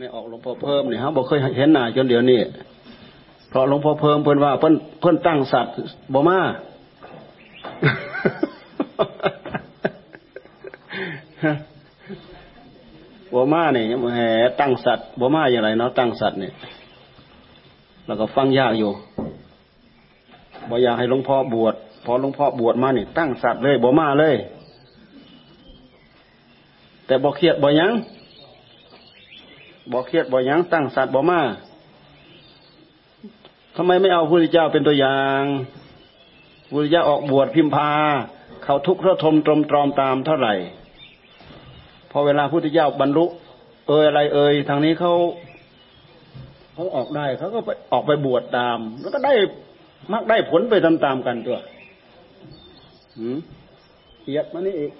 ไม่ออกหลวงพ่อเพิ่มเนี่ยเขาบอกเคยเห็นหน้าจนเดี๋ยวนี้เพราะหลวงพ่อเพิ่มเพิ่นว่าเพิ่นเพิ่นตั้งสัตว์บ่มาบ่มาเนี่ยแหตั้งสัตว์บ่มาอย่างไรเนาะตั้งสัตว์เนี่ยแล้วก็ฟังยากอยู่บ่อยากให้หลวงพ่อบวชพอหลวงพ่อบวชมาเนี่ยตั้งสัตว์เลยบ่มาเลย แต่บ่เครียดบ่ยัง บ่เครียดบ่ยังตั้งสัตว์บ่มาทำไมไม่เอาพระพุทธเจ้าเป็นตัวอย่างพระพุทธเจ้าออกบวชพิมพา เขาทุกข์ระทมตรมตรอมตามเท่าไหร่ พอเวลาพระพุทธเจ้าบรรลุ เอยอะไร เอยทางนี้เขาเขาออกได้เขาก็ไปออกไปบวชตาม แล้วก็ได้มักได้ผลไปตามๆกันตัวหืมเอียดมานี่อีก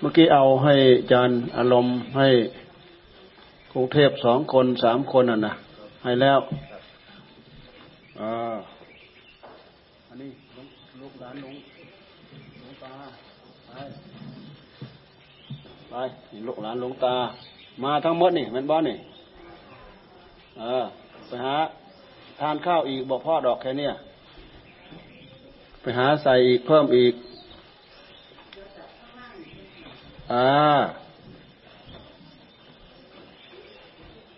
เมื่อกี้เอาให้จานอารมณ์ให้กรุงเทพสองคนสามคนอะนะให้แล้วอ่าอันนี้ลูกหลานลุงลุงตาไปไปนี่ลูกหลานลุงตา มาทั้งหมดนี่มันบ้านนี่เออไปหาทานข้าวอีกบอกพ่อดอกแค่เนี้ยไปหาใส่อีกเพิ่มอีก อ่า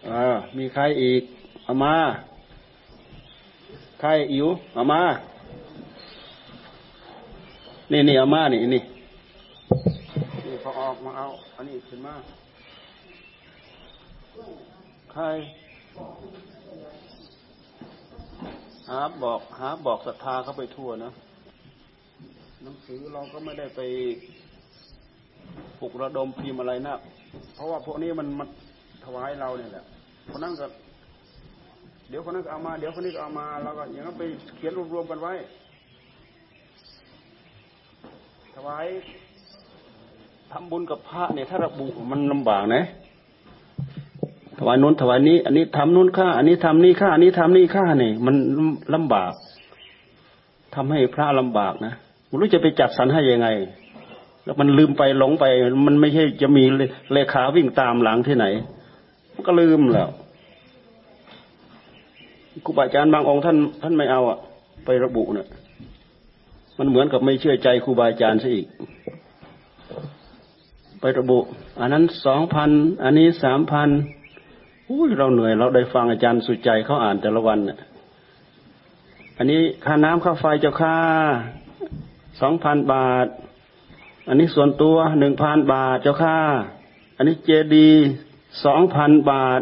อ่ามีใครอีกเอามา ใครอิ๋วเอามา นี่นี่เอามานี่นี่นี่เขาออกมาเอา อันนี้ขึ้นมาใครหาบอกหาบอกศรัทธาเขาไปทั่วนะหนังสือเราก็ไม่ได้ไป ปลุกระดมพิมพ์อะไรนะเพราะว่าพวกนี้มันมันถวายเราเนี่ยแหละคนนั้นก็เดี๋ยวคนนั้นก็เอามา เดี๋ยวคนนี้ก็เอามาเราก็อย่างนั้นไปเขียนรวมๆกันไว้ ถวายทำบุญกับพระเนี่ยถ้าระบุมันลำบากนะถวายนู้นถวายนี้ อันนี้ทำนู้นค่า อันนี้ทำนี่ค่า อันนี้ทำนี่ค่าเนี่ยมันลำบากทำให้พระลำบากนะไม่รู้จะไปจัดสรรให้ยังไง แล้วมันลืมไปหลงไป มันไม่ใช่จะมีเลขาวิ่งตามหลังที่ไหน มันก็ลืมแล้วครูบาอาจารย์บางองค์ท่าน ท่านไม่เอาอะไประบุเนะ่ยมันเหมือนกับไม่เชื่อใจครูบาอาจารย์ซะอีก ไประบุ อันนั้นสองพันอันนี้สามพันอุ้ยเราเหนื่อย เราได้ฟังอาจารย์สุใจเขาอ่านแต่ละวันเนี่ยอันนี้ค่าน้ำค่าไฟเจ้าค่าสองพันบาท อันนี้ส่วนตัวหนึ่งพันบาทเจ้าค่า อันนี้เจดีสองพันบาท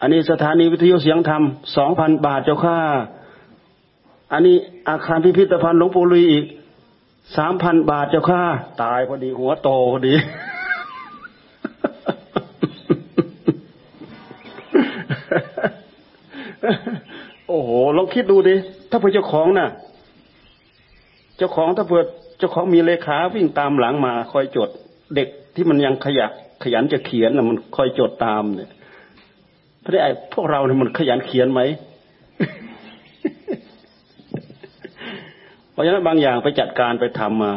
อันนี้สถานีวิทยุเสียงธรรมสองพันบาทเจ้าค่า อันนี้อาคารพิพิธภัณฑ์หลวงปู่ลีอีกสามพันบาทเจ้าค่า ตายพอดีหัวโตพอดี โอ้โหลองคิดดูดิ ถ้าเพื่อเจ้าของนะ่ะ เจ้าของถ้าเพื่อ เจ้าของมีเลขาวิ่งตามหลังมาคอยจด เด็กที่มันยังขยักขยันจะเขียนนะมันคอยจดตามเนี่ยพระไอ้พวกเราเนี่ยมันขยันเขียนไหมเพราะฉะนั้นบางอย่างไปจัดการไปทำมา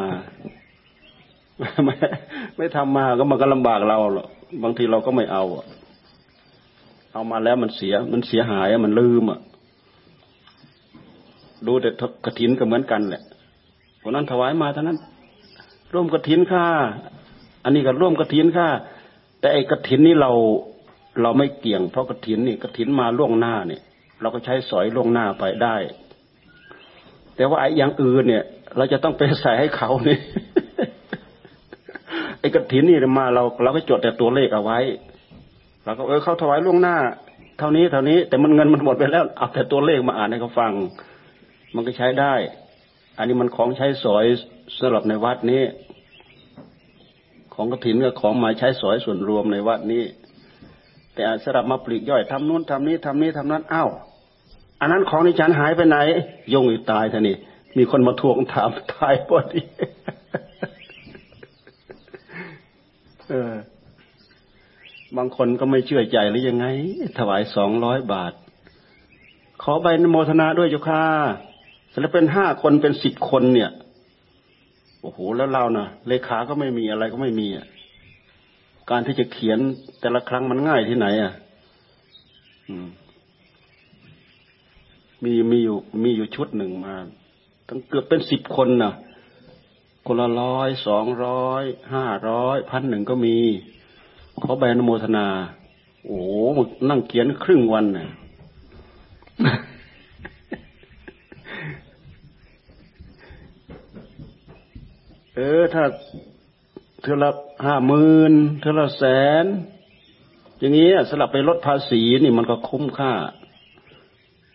ไม่ไม่ทำมาก็มันก็ลำบากเราหรอกบางทีเราก็ไม่เอาเอามาแล้วมันเสีย มันเสียหายมันลืมอะดูแต่กระถินก็เหมือนกันแหละ คนนั้นถวายมาเท่านั้น ร่วมกระถินค่าอันนี้ก็ร่วมกระถินค่าแต่ไอ้กระถินนี่เราเราไม่เกี่ยง เพราะกระถินนี่กระถินมาล่วงหน้าเนี่ย เราก็ใช้สอยล่วงหน้าไปได้ แต่ว่าไอ้อย่างอื่นเนี่ย เราจะต้องไปใส่ให้เขาเนี่ยไอ้กระถินนี่มาเราเราก็จดแต่ตัวเลขเอาไว้เราก็เออเขาถวายล่วงหน้า เท่านี้เท่านี้แต่มันเงินมันหมดไปแล้วเอาแต่ตัวเลขมาอ่านให้เขาฟัง มันก็ใช้ได้ อันนี้มันของใช้สอยสำหรับในวัดนี้ ของกระถินกับของมาใช้สอยส่วนรวมในวัดนี้ แต่สำหรับมาปลีกย่อยทำนู้นทำนี้ทำนี้ทำนั้นอ้าวอันนั้นของในฉันหายไปไหนยงอีตายท่านี่มีคนมาทวงถามตายพอดีเออบางคนก็ไม่เชื่อใจหรือยังไง ถวายสองร้อยบาท ขอใบนโมทนาด้วยเจ้าค่ะ แล้วเป็นห้าคนเป็นสิบคนเนี่ยโอ้โหแล้วเรานะ่ะ เลขาก็ไม่มีอะไรก็ไม่มีอะการที่จะเขียนแต่ละครั้งมันง่ายที่ไหน อะมีมีอยู่มีอยู่ชุดหนึ่งมาตั้งเกือบเป็นสิบคนนะ่ะคนละร้อยสองร้อยห้าร้อยพันหนึ่งก็มีเขาใบอนโมทนา โอ้โหนั่งเขียนครึ่งวันเนี่ย เออ ถ้าเทอละห้าหมื่นเทอละแสน อย่างนี้สลับไปลดภาษีนี่มันก็คุ้มค่า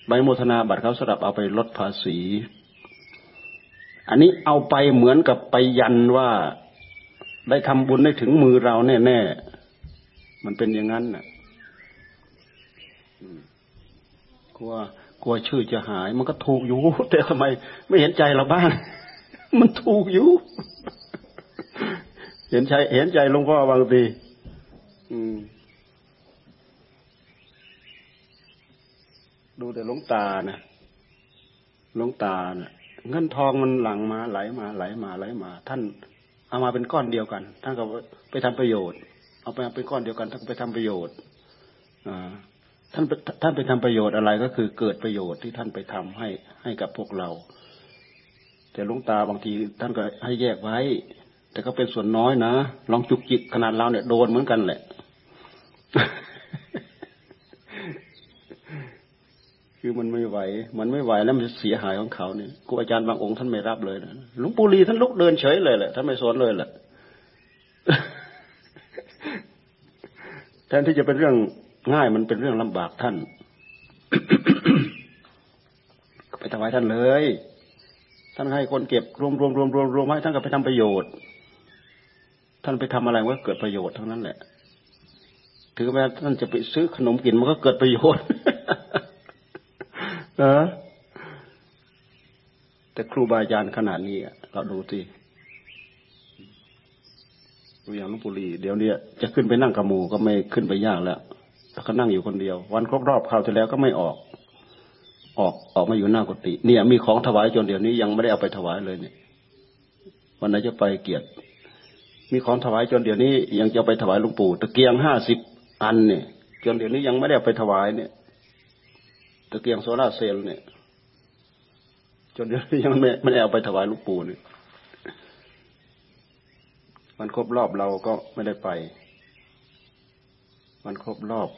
ใบโมทนาบัตรเขาสลับเอาไปลดภาษี อันนี้เอาไปเหมือนกับไปยันว่าได้ทำบุญได้ถึงมือเราแน่ๆ มันเป็นอย่างนั้นน่ะกลัวกลัวชื่อจะหาย มันก็ถูกอยู่ แต่ทำไมไม่เห็นใจเราบ้าง มันถูกอยู่ เห็นใจเห็นใจหลวงพ่อบางทีดูแต่หลวงตานะหลวงตาเนะ่ยเงินทองมันหลั่งมาไหลมาไหลมาไหลมา ท่านเอามาเป็นก้อนเดียวกันท่านก็ไปทำประโยชน์ เอาไปเป็นก้อนเดียวกันท่านไปทำประโยชน์อ่าท่านท่านไปทำประโยชน์อะไรก็คือเกิดประโยชน์ที่ท่านไปทำให้ให้กับพวกเรา แต่ลุงตาบางทีท่านก็ให้แยกไว้ แต่ก็เป็นส่วนน้อยนะลองจุกจิกขนาดเราเนี่ยโดนเหมือนกันแหละ คือมันไม่ไหว มันไม่ไหวแล้วมันเสียหายของเขาเนี่ยครูอาจารย์บางองค์ท่านไม่รับเลยนะหลวงปู่ลีท่านลุกเดินเฉยเลยแหละท่านไม่สอนเลยแหละแทนที่จะเป็นเรื่องง่ายมันเป็นเรื่องลำบากท่าน ไปถวายท่านเลย ท่านให้คนเก็บรวมรวมรวมรวมรวมให้ท่านก็ไปทำประโยชน์ ท่านไปทำอะไรว่าเกิดประโยชน์ทั้งนั้นแหละ ถือแม้ท่านจะไปซื้อขนมกินมันก็เกิดประโยชน์นะแต่ครูบาอาจารย์ขนาดนี้เราดูสิอย่างลวงปู่ลีเดี๋ยวนี้จะขึ้นไปนั่งกระมูก็ไม่ขึ้นไปยากแล้วแต่ก็นั่งอยู่คนเดียว วันครบรอบคราวที่แล้วก็ไม่ออก ออกออกมาอยู่หน้ากุฏิเนี่ย มีของถวายจนเดี๋ยวนี้ยังไม่ได้เอาไปถวายเลยเนี่ยวันไหนจะไปเกียรติมีของถวายจนเดี๋ยวนี้ยังจะไปถวายหลวงปู่ตะเกียงห้าสิบอันเนี่ย จนเดี๋ยวนี้ยังไม่ได้ไปถวายเนี่ยตะเกียงโซลาเซลล์เนี่ย จนเดี๋ยวนี้ยังไม่ไม่ได้เอาไปถวายหลวงปู่เนี่ยมันครบรอบเราก็ไม่ได้ไป มันครบรอบ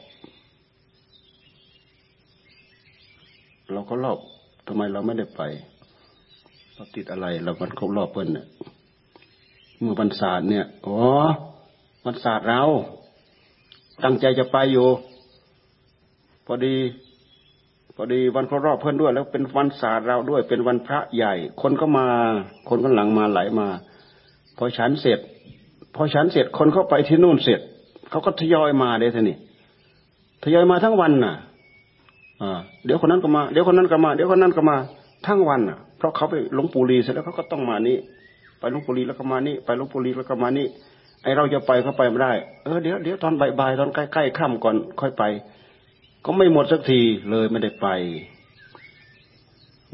เราก็รอบทำไมเราไม่ได้ไปเราติดอะไร เรามันครบรอบเพิ่นเนี่ยเมื่อวันศาสตร์เนี่ยอ๋อวันศาสตร์เรา ตั้งใจจะไปอยู่ พอดีพอดีวันครบรอบเพื่อนด้วย แล้วเป็นวันศาสตร์เราด้วย เป็นวันพระใหญ่ คนก็มา คนก็หลังมาไหลมา พอฉันเสร็จ พอฉันเสร็จคนเข้าไปที่นู่นเสร็จเขาก็ทยอยมาเลยท่านี่ทยอยมาทั้งวันน่ะ เดี๋ยวคนนั้นก็มา เดี๋ยวคนนั้นก็มา เดี๋ยวคนนั้นก็มา ทั้งวันน่ะ เพราะเขาไปหลวงปู่ลีเสร็จแล้วเขาก็ต้องมานี้ ไปลงปุรีแล้วก็มานี่ไปลงปุรีแล้วก็มานี่ไอเราจะไปก็ไปไม่ได้ เออ เดี๋ยวเดี๋ยวตอนบ่ายๆตอนใกล้ๆค่ำก่อนค่อยไป ก็ไม่หมดสักทีเลยไม่ได้ไป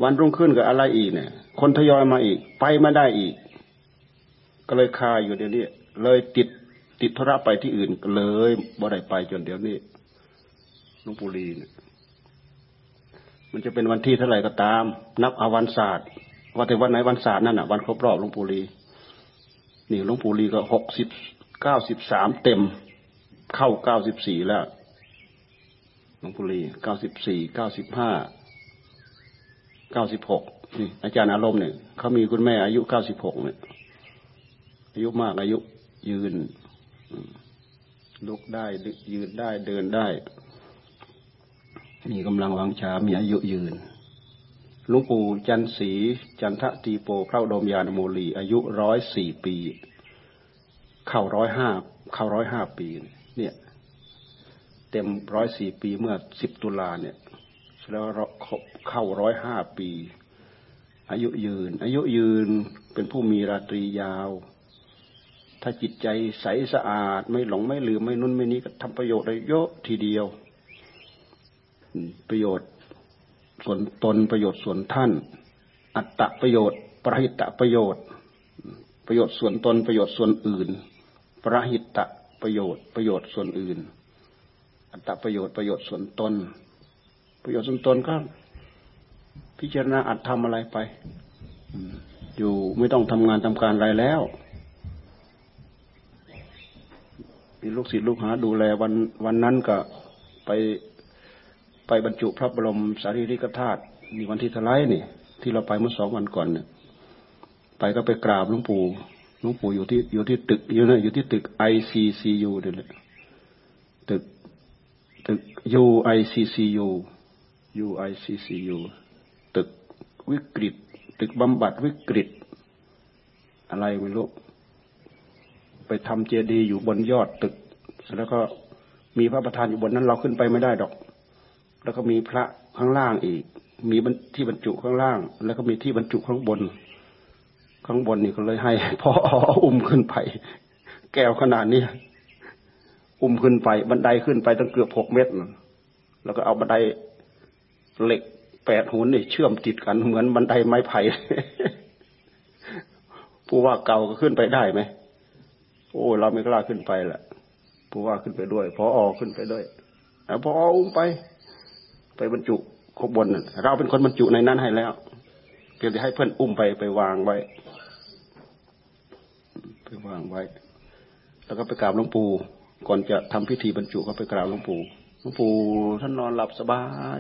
วันรุ่งขึ้นกับอะไรอีกเนี่ย คนทยอยมาอีก ไปไม่ได้อีก ก็เลยคาอยู่เดี๋ยวนี้ เลยติดติดธุระไปที่อื่นเลยบ่ได้ไปจนเดี๋ยวนี้ลุงปุรีเนี่ย มันจะเป็นวันที่เท่าไหร่ก็ตาม นับอาวันศาสตร์ว่าแต่วันไหนวันศาสตร์นั่นอะวันครบรอบหลวงปู่ลีนี่หลวงปู่ลีก็หกสิบเก้าสิบสามเต็ม เข้าเก้าสิบสี่แล้วหลวงปู่ลีเก้าสิบสี่เก้าสิบห้าเก้าสิบหกนี่อาจารย์อารมณ์เนี่ยเขามีคุณแม่อายุเก้าสิบหกเนี่ยอายุมากอายุยืนลุกได้ยืนได้เดินได้ มีกำลังวังชา มีอายุยืนหลวงปู่จันสีจันทะตีโปพระดมยานโมลี อายุร้อยสี่ปี เข้าร้อยห้าเข้าร้อยห้าปี เนี่ย เต็มร้อยสี่ปีเมื่อสิบตุลาเนี่ยแล้วเข้าร้อยห้าปี อายุยืน อายุยืนเป็นผู้มีราตรียาว ถ้าจิตใจใสสะอาด ไม่หลงไม่ลืมไม่นุ่นไม่นี้ก็ทำประโยชน์ได้เยอะทีเดียว ประโยชน์ ส่วนตนประโยชน์ส่วนท่าน อัตตประโยชน์ประหิตะประโยชน์ ประโยชน์ส่วนตนประโยชน์ส่วนอื่น ประหิตะประโยชน์ ประโยชน์ส่วนอื่น อัตตประโยชน์ประโยชน์ส่วนตน ประโยชน์ส่วนตนก็ พิจารณาอัดทำอะไรไปอยู่ไม่ต้องทำงานทำการอะไรแล้วมีลูกศิษย์ลูกหาดูแลวันวันนั้นก็ไป ไปบรรจุพระบรมสารีริกธาตุมีวันที่ทลายนี่ ที่เราไปเมื่อสองวันก่อนเนี่ยไปก็ไปกราบหลวงปู่หลวงปู่อยู่ที่อยู่ที่ตึกอยู่นะอยู่ที่ตึก ICCU นี่แหละตึกตึก UICCU UICCU ตึกวิกฤต ตึกบำบัดวิกฤต อะไรไม่รู้ไปทำเจดีย์อยู่บนยอดตึก แล้วก็มีพระประธานอยู่บนนั้นเราขึ้นไปไม่ได้ดอก แล้วก็มีพระข้างล่างอีก มีที่บรรจุข้างล่าง แล้วก็มีที่บรรจุข้างบน ข้างบนนี่ก็เลยให้พ่ออุ้มขึ้นไป แก้วขนาดนี้อุ้มขึ้นไป บันไดขึ้นไปตั้งเกือบหกเมตร แล้วก็เอาบันไดเหล็กแปดหุนนี่เชื่อมติดกันเหมือนบันไดไม้ไผ่ผู้ว่าเก่าก็ขึ้นไปได้ไหมโอ้เราไม่กล้าขึ้นไปแหละผู้ว่าขึ้นไปด้วยพอออขึ้นไปด้วยพออุ้มไป ไปบรรจุขบวนเราเป็นคนบรรจุในนั้นให้แล้วเพียงแต่ให้เพื่อนอุ้มไปไปวางไว้ ไปวางไว้ แล้วก็ไปกราบหลวงปู่ก่อนจะทำพิธีบรรจุก็ไปกราบหลวงปู่หลวงปู่ท่านนอนหลับสบาย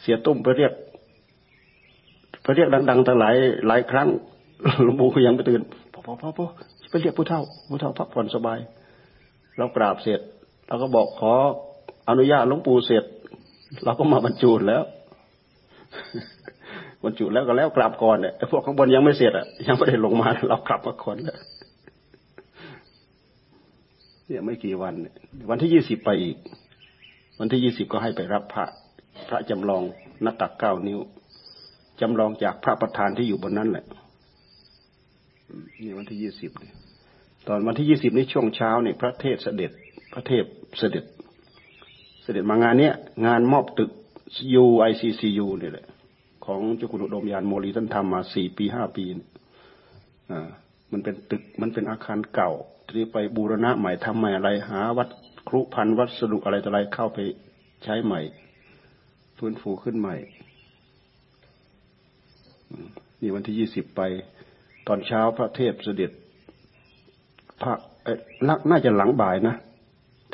เสียตุ้มไปเรียกไปเรียกดังๆตั้งหลายหลายครั้งหลวงปู่ก็ยังไม่ตื่นพ่อพ่อพอพอไปเรียกผู้เฒ่า ผู้เฒ่าพักผ่อนสบาย เรากราบเสร็จเราก็บอกขออนุญาตหลวงปู่เสร็จ เราก็มาบรรจุแล้วบรรจุแล้วก็แล้วกราบก่อนเนี่ยพวกข้างบนยังไม่เสร็จอะยังไม่ได้ลงมาเรากลับมาก่อนแล้วเนี่ยไม่กี่วันวันที่ยี่สิบไปอีก วันที่ยี่สิบก็ให้ไปรับพระ พระจำลองนักตักเก้านิ้วจำลองจากพระประธานที่อยู่บนนั้นแหละนี่วันที่ยี่สิบตอนวันที่ยี่สิบนี้ช่วงเช้าเนี่ยพระเทพเสด็จ พระเทพเสด็จ เสด็จมางานเนี้ยงานมอบตึก UICCU เนี่ยแหละ ของเจ้าคุณอุดมยานโมลีท่านทำมาสี่ปีห้าปีอ่ามันเป็นตึกมันเป็นอาคารเก่าที่ไปบูรณะใหม่ทำใหม่อะไรหา วัดครุพันวัสดุอะไรต่ออะไรเข้าไปใช้ใหม่ ฟื้นฟูขึ้นใหม่นี่วันที่ยี่สิบไป ตอนเช้าพระเทพเสด็จพระน่าจะหลังบ่ายนะ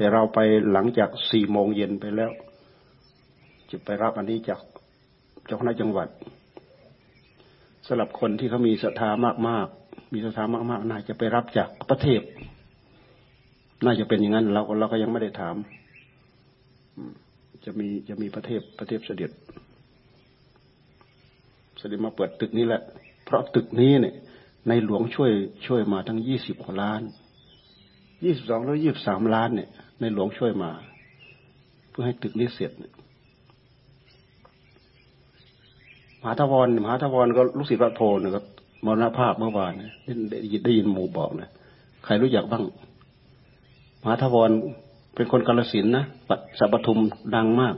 แต่เราไปหลังจากสี่โมงเย็นไปแล้ว จะไปรับอันนี้จากเจ้าคณะจังหวัดสำหรับคนที่เขามีศรัทธามากๆ มีศรัทธามากๆ น่าจะไปรับจากพระเทพ น่าจะเป็นอย่างนั้น เราเราก็ยังไม่ได้ถาม จะมีจะมีพระเทพพระเทพเสด็จ เสด็จมาเปิดตึกนี้แหละ เพราะตึกนี้เนี่ย ในหลวงช่วยช่วยมาทั้งยี่สิบกว่าล้าน ยี่สิบสองแล้วยี่บสามล้านเนี่ย ในหลวงช่วยมา เพื่อให้ตึกนี้เสร็จมหาทวรมหาทวรก็ลูกศิษย์วัดโพนะครับมรณภาพเมื่อวานได้ยินได้ยินหมู่บอกนะใครรู้จักบ้างมหาทวรเป็นคนกาลสินนะปัดสัปทุมดังมาก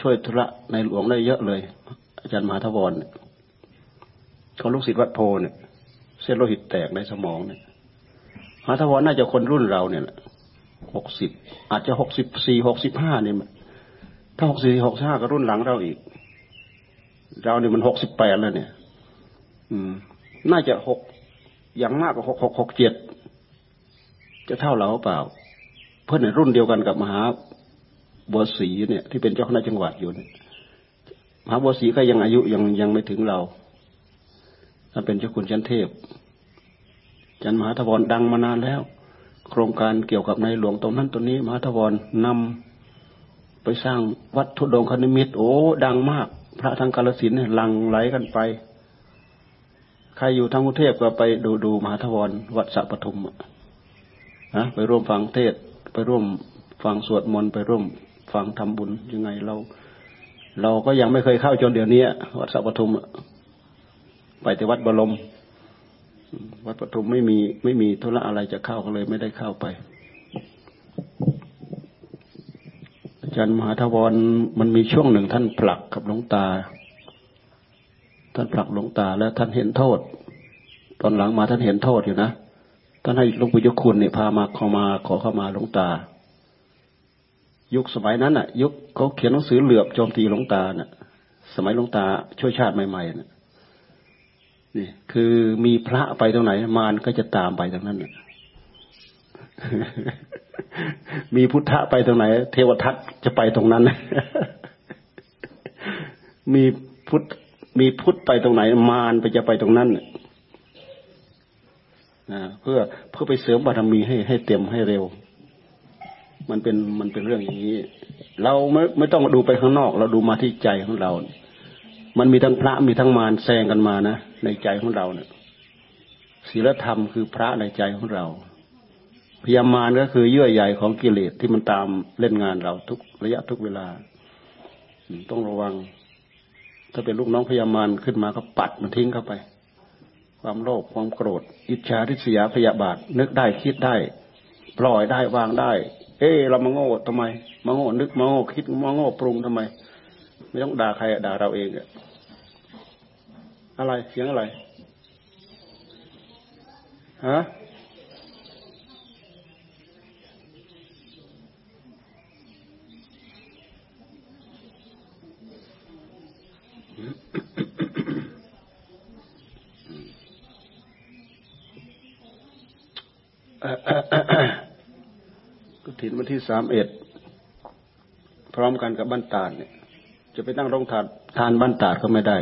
ช่วยธุระในหลวงได้เยอะเลย อาจารย์มหาทวรเขาลูกศิษย์วัดโพเนี่ยเส้นโลหิตแตกในสมองเนี่ย หาทวรน่าจะคนรุ่นเราเนี่ยหกสิบอาจจะหกสิบสี่หกสิบห้าเนี่ยถ้าหกสี่หกห้าก็รุ่นหลังเราอีก เราเนี่ยมันหกสิบแปดแล้วเนี่ย อืม น่าจะหกอย่างมากก็หกหกหกเจ็ดจะเท่าเราเปล่า เพื่อนรุ่นเดียวกันกับมหาบัวศรีเนี่ย ที่เป็นเจ้าคณะจังหวัดอยู่เนี่ยมหาบัวศรีก็ยังอายุยังยังไม่ถึงเราท่าเป็นเจ้าคุณชั้นเทพ จันมหาทวรดังมานานแล้ว โครงการเกี่ยวกับในหลวงตรงนั้นตรงนี้มหาทวรนำไปสร้างวัดทุดงคณิมิตโอ้ ดังมาก พระทางกาลสินเนี่ยลังไหลกันไป ใครอยู่ทางกรุงเทพก็ไปดูดูมหาทวรวัดสัปทุมนะไปร่วมฟังเทศไปร่วมฟังสวดมนต์ไปร่วมฟังทำบุญยังไงเรา เราก็ยังไม่เคยเข้าจนเดี๋ยวนี้วัดสัปทุมไปแต่วัดบรม วัดปทุมไม่มีไม่มีธุระอะไรจะเข้าก็เลยไม่ได้เข้าไป อาจารย์มหาทวรมันมีช่วงหนึ่งท่านผลักกับหลวงตา ท่านผลักหลวงตาแล้วท่านเห็นโทษ ตอนหลังมาท่านเห็นโทษอยู่นะท่านให้หลวงปู่ยกคุณเนี่ยพามาเข้ามาขอเข้ามาหลวงตา ยุคสมัยนั้นอะ ยุคเขาเขียนหนังสือเหลือบโจมตีหลวงตาน่ะ สมัยหลวงตาช่วยชาติใหม่ๆน่ะ นี่คือมีพระไปตรงไหน มารก็จะตามไปตรงนั้นมีพุทธะไปตรงไหน เทวทัตจะไปตรงนั้นมีพุทธมีพุทธไปตรงไหน มารไปจะไปตรงนั้นนะเพื่อเพื่อไปเสริมบารมีให้ให้เต็มให้เร็ว มันเป็นมันเป็นเรื่องอย่างนี้ เราไม่ไม่ต้องดูไปข้างนอก เราดูมาที่ใจของเรา มันมีทั้งพระมีทั้งมารแซงกันมานะ ในใจของเราเนี่ยศีลธรรมคือพระในใจของเรา พยามารก็คือเยื่อใยของกิเลสที่มันตามเล่นงานเราทุกระยะทุกเวลา ต้องระวัง ถ้าเป็นลูกน้องพยามารขึ้นมาก็ปัดมันทิ้งเข้าไป ความโลภความโกรธ อิจฉาริษยาพยาบาท นึกได้คิดได้ ปล่อยได้วางได้ เอ้เรามาโง่ทำไมมาโง่นึกมาโง่คิดมาโง่ปรุงทำไม ไม่ต้องด่าใครด่าเราเองอะ อะไรเสียงอะไรฮะก็ถินวันที่สามเอ็ดพร้อมกันกับบ้านตาดเนี่ย จะไปตั้งโรงทานทานบ้านตาดก็ไม่ได้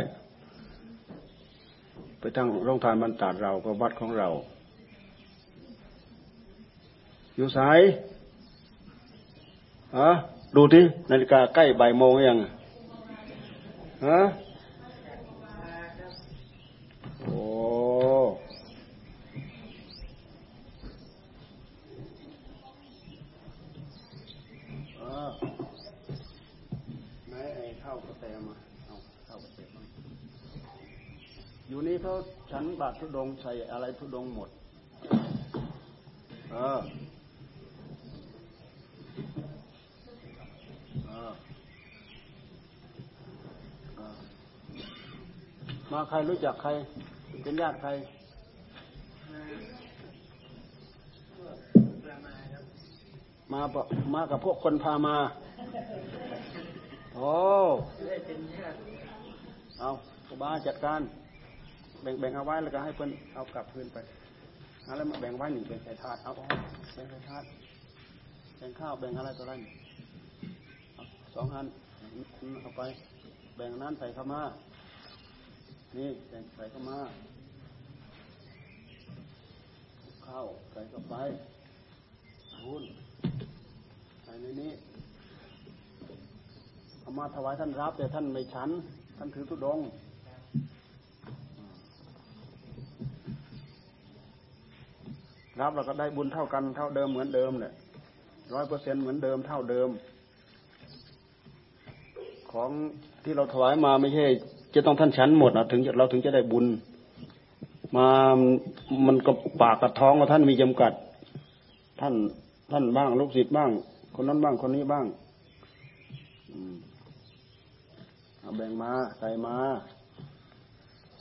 ไปตั้งโรงทานบ้านตาเราก็วัดของเรา อยู่สายฮะดูที่นาฬิกาใกล้บ่ายโมงยังฮะนี้เขา ธุดงใส่อะไรทุดงหมด เออมาใครรู้จักใคร เป็นญาติใครมามากับพวกคนพามา โอ้เอาบ้าจัดการ แบ่งแบ่งเอาไว้แล้วก็ให้เพิ่นเอากลับคืนไปแล้วมาแบ่งไว้หนึ่งเป็นใส่ถาดเอาแบ่งใส่ถาดแบ่งข้าวแบ่งอะไรตัวไรสองอันเอาไป แบ่งนั้นใส่ข้ามานี่แบ่งใส่ข้ามาข้าวใส่เข้าไปพุนใส่ในนี้เอามาถวายท่านรับแต่ท่านไม่ฉัน ท่านถือทุดง รับเราก็ได้บุญเท่ากันเท่าเดิมเหมือนเดิมเนี่ยร้อยเปอร์เซ็นเหมือนเดิมเท่าเดิม ของที่เราถวายมาไม่ใช่ จะต้องท่านชั้นหมดนะถึงเราถึงจะได้บุญ มามันก็ปากกับท้องของท่านมีจำกัด ท่านท่านบ้างลูกศิษย์บ้าง คนนั้นบ้างคนนี้บ้างเอาแบ่งมาใส่มา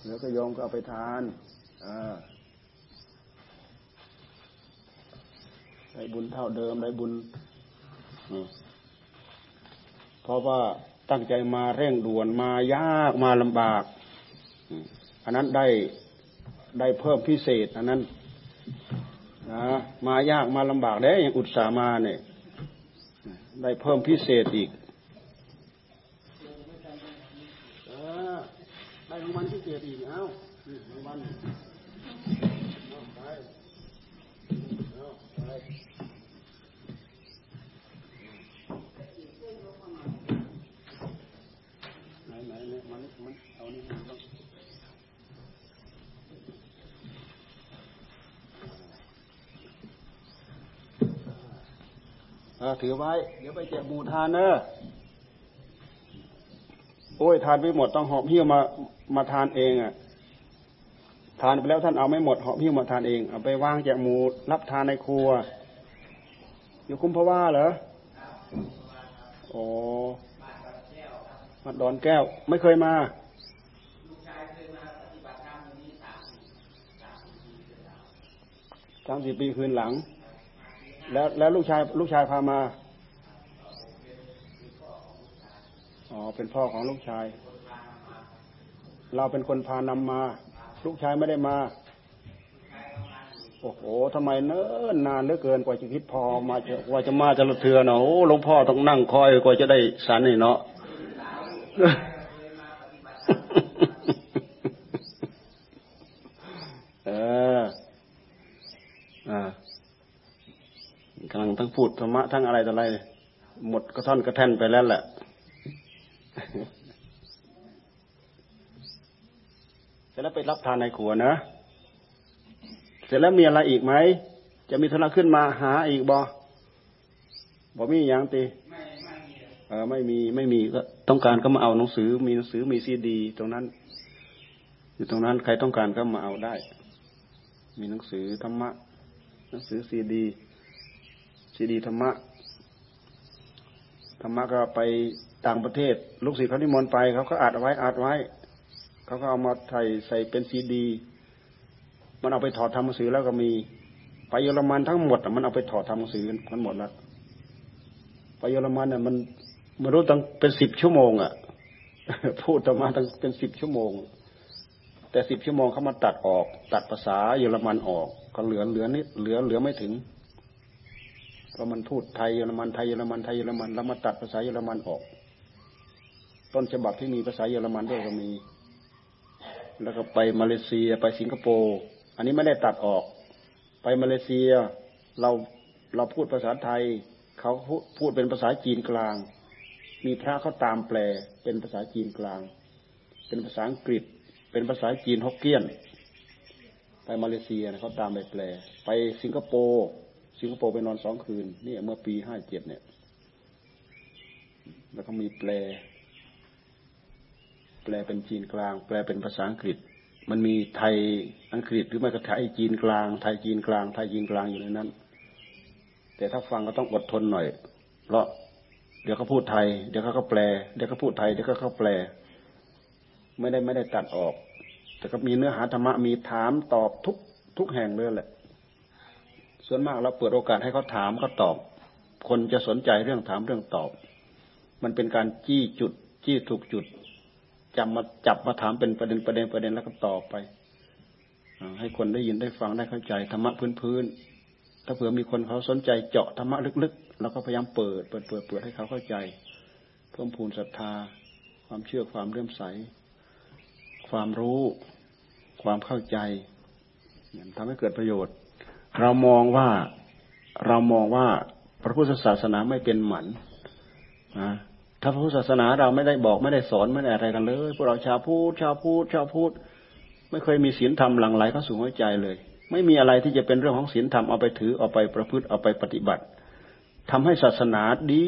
แล้วก็โยมก็เอาไปทานอ่า ได้บุญเท่าเดิมได้บุญเพราะว่าตั้งใจมาเร่งด่วนมายากมาลำบากอันนั้นได้ได้เพิ่มพิเศษ อันนั้นนะมายากมาลำบากได้อย่างอุตส่าห์มาเนี่ย ได้เพิ่มพิเศษอีกได้รางวัลพิเศษอีกเอ้ารางวัล ถือไว้ เดี๋ยวไปแจกบูทานเนอะโอ้ยทานไม่หมดต้องหอบหิ้วมามาทานเองอะทานไปแล้วท่านเอาไม่หมดหอบหิ้วมาทานเองเอาไปวางแจกหมูรับทานในครัว อยู่คุ้มพะว่าเหรอโอ้มาดอนแก้ว ไม่เคยมาสามสี่ปีคืนหลัง แล้วแล้วลูกชายลูกชายพามา อ๋อ เป็นพ่อของลูกชาย เราเป็นคนพานำมา ลูกชายไม่ได้มา โอ้โหทำไมเนิ่นนานเหลือเกินกว่าจะคิดพอมาจะกว่าจะมาจะระเทือเนาะโอ้หลวงพ่อต้องนั่งคอยกว่าจะได้สันนี่เนาะเอออ่ากำลังทั้ง พูดธรรมะทั้งอะไรต่ออะไรหมดกระท่อนกระแท่นไปแล้วแหละเสร็จแล้วไปรับทานในขัวนะ เสร็จแล้วมีอะไรอีกไหม จะมีธุระขึ้นมาหาอีกบอบอมีอย่างตีเออไม่มีไม่มีก็ต้องการก็มาเอาหนังสือ มีหนังสือมีซีดี ตรงนั้น อยู่ตรงนั้นใครต้องการก็มาเอาได้ มีหนังสือธรรมะ หนังสือซีดี ซีดีธรรมะธรรมะก็ไปต่างประเทศ ลูกศิษย์เขานิมนต์ไปเขาก็อัดไว้อัดไว้ เขาก็เอามาใส่ใส่เป็นซีดี มันเอาไปถอดทำหนังสือแล้วก็มีไปเยอรมันทั้งหมดมันเอาไปถอดทำหนังสือกันหมดแล้วไปเยอรมันเนี่ยมันมันรู้ตั้งเป็นสิบชั่วโมงอะพูดต่อมาตั้งเป็นสิบชั่วโมง แต่สิบชั่วโมงเขามาตัดออก ตัดภาษาเยอรมันออก ก็เหลือเหลือนิดเหลือเหลือไม่ถึง เรามันพูดไทยเยอรมันไทยเยอรมันไทยเยอรมันแล้วมาตัดภาษาเยอรมันออก ต้นฉบับที่มีภาษาเยอรมันด้วยก็มี แล้วก็ไปมาเลเซียไปสิงคโปร์อันนี้ไม่ได้ตัดออก ไปมาเลเซียเราเราพูดภาษาไทยเขาพูดเป็นภาษาจีนกลาง มีพระเขาตามแปลเป็นภาษาจีนกลาง เป็นภาษาอังกฤษ เป็นภาษาจีนฮกเกี้ยน ไปมาเลเซียเขาตามไปแปล ไปสิงคโปร์ สิงคโปร์ไปนอนสองคืนนี่เมื่อปีห้าเจ็ดเนี่ย แล้วก็มีแปล แปลเป็นจีนกลาง แปลเป็นภาษาอังกฤษ มันมีไทยอังกฤษหรือไม่ก็ไทยจีนกลาง ไทยจีนกลางไทยจีนกลางอยู่ในนั้น แต่ถ้าฟังก็ต้องอดทนหน่อย เพราะเดี๋ยวเขาพูดไทย เดี๋ยวเขาก็แปล เดี๋ยวเขาพูดไทย เดี๋ยวเขาก็แปล ไม่ได้ไม่ได้ตัดออก แต่ก็มีเนื้อหาธรรมะมีถามตอบทุกทุกแห่งเลยแหละ ส่วนมากเราเปิดโอกาสให้เขาถามเขาตอบ คนจะสนใจเรื่องถามเรื่องตอบ มันเป็นการจี้จุด จี้ถูกจุดจำมาจับมาถามเป็นประเด็นประเด็นประเด็นแล้วก็ตอบไปให้คนได้ยินได้ฟังได้เข้าใจธรรมะพื้นพื้นถ้าเผื่อมีคนเขาสนใจเจาะธรรมะลึกๆเราก็พยายามเปิดเปิดเปิดเปิดให้เขาเข้าใจ เพิ่มพูนศรัทธา ความเชื่อความเลื่อมใส ความรู้ ความเข้าใจทำให้เกิดประโยชน์ เรามองว่าเรามองว่าพระพุทธศาสนาไม่เป็นหมันนะถ้าพระพุทธศาสนาเราไม่ได้บอกไม่ได้สอนไม่ได้อะไรกันเลยพวกเราชาวพูดชาวพูดชาวพูดไม่เคยมีศีลธรรมหลั่งไหลเข้าสู่หัวใจเลย ไม่มีอะไรที่จะเป็นเรื่องของศีลธรรมเอาไปถือเอาไปประพฤติเอาไปปฏิบัติทำให้ศาสนาดี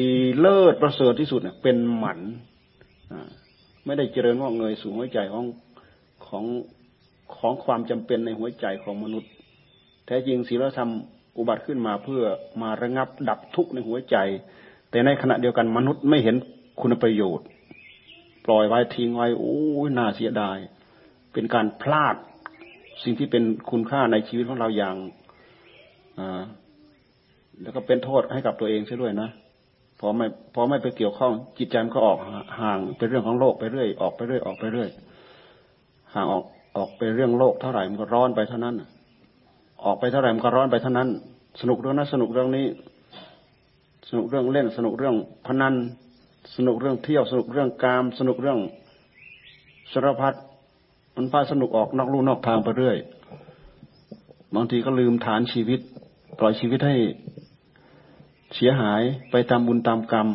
ดีเลิศประเสริฐที่สุดเนี่ยเป็นหมันไม่ได้เจริญงอกเงยสู่หัวใจของของของความจำเป็นในหัวใจของมนุษย์ แท้จริงศีลธรรมอุบัติขึ้นมาเพื่อมาระงับดับทุกข์ในหัวใจ แต่ในขณะเดียวกันมนุษย์ไม่เห็นคุณประโยชน์ ปล่อยไว้ทิ้งไว้โอ้ยน่าเสียดาย เป็นการพลาดสิ่งที่เป็นคุณค่าในชีวิตของเราอย่างอ่าแล้วก็เป็นโทษให้กับตัวเองเสียด้วยนะพอไม่พอไม่ไปเกี่ยวข้องจิตใจมันก็ออกห่างเป็นเรื่องของโลกไปเรื่อยออกไปเรื่อยออกไปเรื่อยห่างออกออกไปเรื่องโลกเท่าไหร่มันก็ร้อนไปเท่านั้น ออกไปเท่าไหร่มันก็ร้อนไปเท่านั้น สนุกเรื่องนั้นสนุกเรื่องนี้ สนุกเรื่องเล่น สนุกเรื่องพนัน สนุกเรื่องเที่ยว สนุกเรื่องกาม สนุกเรื่องสารพัดมันพาสนุกออกนอกลู่นอกทางไปเรื่อย บางทีก็ลืมฐานชีวิต ปล่อยชีวิตให้เสียหายไปตามบุญตามกรรม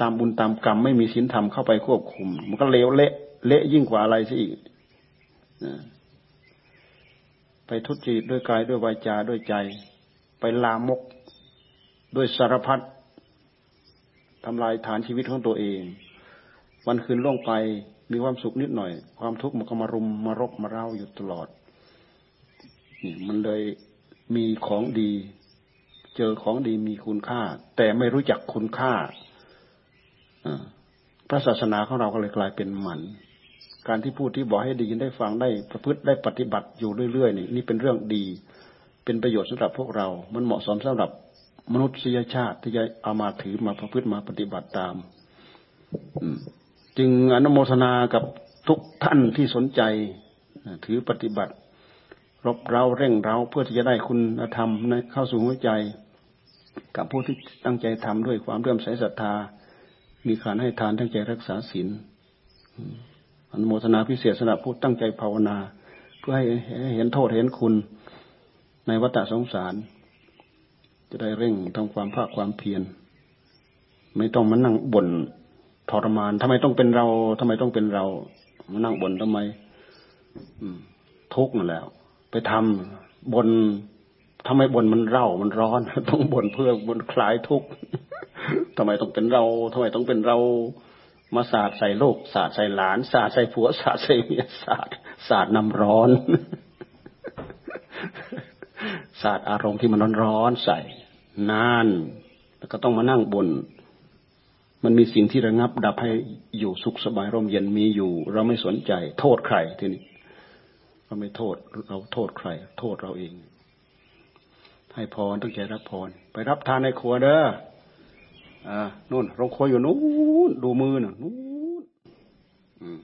ตามบุญตามกรรม ไม่มีศีลธรรมเข้าไปควบคุม มันก็เลวเละเละยิ่งกว่าอะไรซะอีก ไปทุจริตด้วยกายด้วยวาจาด้วยใจ ไปลามกด้วยสารพัดทำลายฐานชีวิตของตัวเอง วันคืนล่วงไปมีความสุขนิดหน่อย ความทุกข์มันก็มารุมมารบมาเร้าอยู่ตลอดนี่มันเลยมีของดี เจอของดีมีคุณค่า แต่ไม่รู้จักคุณค่าพระศาสนาของเราก็เลยกลายเป็นหมัน การที่พูดที่บอกให้ได้ยินได้ฟังได้ประพฤติได้ปฏิบัติอยู่เรื่อยๆนี่นี่เป็นเรื่องดี เป็นประโยชน์สำหรับพวกเรา มันเหมาะสมสำหรับมนุษยชาติที่จะเอามาถือมาประพฤติมาปฏิบัติตามจึงอนุโมทนากับทุกท่านที่สนใจถือปฏิบัติ รบเราเร่งเราเพื่อที่จะได้คุณธรรมเข้าสู่หัวใจ กับผู้ที่ตั้งใจทำด้วยความเรื่อมใสศรัทธา มีการให้ทานตั้งใจรักษาศีล อนุโมทนาพิเศษสำหรับผู้ตั้งใจภาวนา เพื่อให้เห็นโทษเห็นคุณในวัฏสงสาร จะได้เร่งทำความภาคความเพียรไม่ต้องมานั่งบ่นทรมานทำไมต้องเป็นเราทำไมต้องเป็นเรา มานั่งบ่นทำไมทุกข์นั่นแล้ว ไปทำบนทำไมบนมันเร่ามันร้อน ต้องบ่นเพื่อบนคลายทุกข์ทำไมต้องเป็นเราทำไมต้องเป็นเรา มาสาดใส่โลกสาดใส่หลานสาดใส่ผัวสาดใส่เมียสาดสาดน้ำร้อนสาดอารมณ์ที่มันร้อนใส่นานแล้วก็ต้องมานั่งบน มันมีสิ่งที่ระงับ ดับให้อยู่สุขสบายร่มเย็นมีอยู่ เราไม่สนใจ โทษใครทีนี้เราไม่โทษ เราโทษใคร โทษเราเอง ให้พรตั้งใจรับพรไปรับทานในครัวเด้อ อ่านู่นโรงครัวอยู่นู้นดูมือน่ะนู้นอืม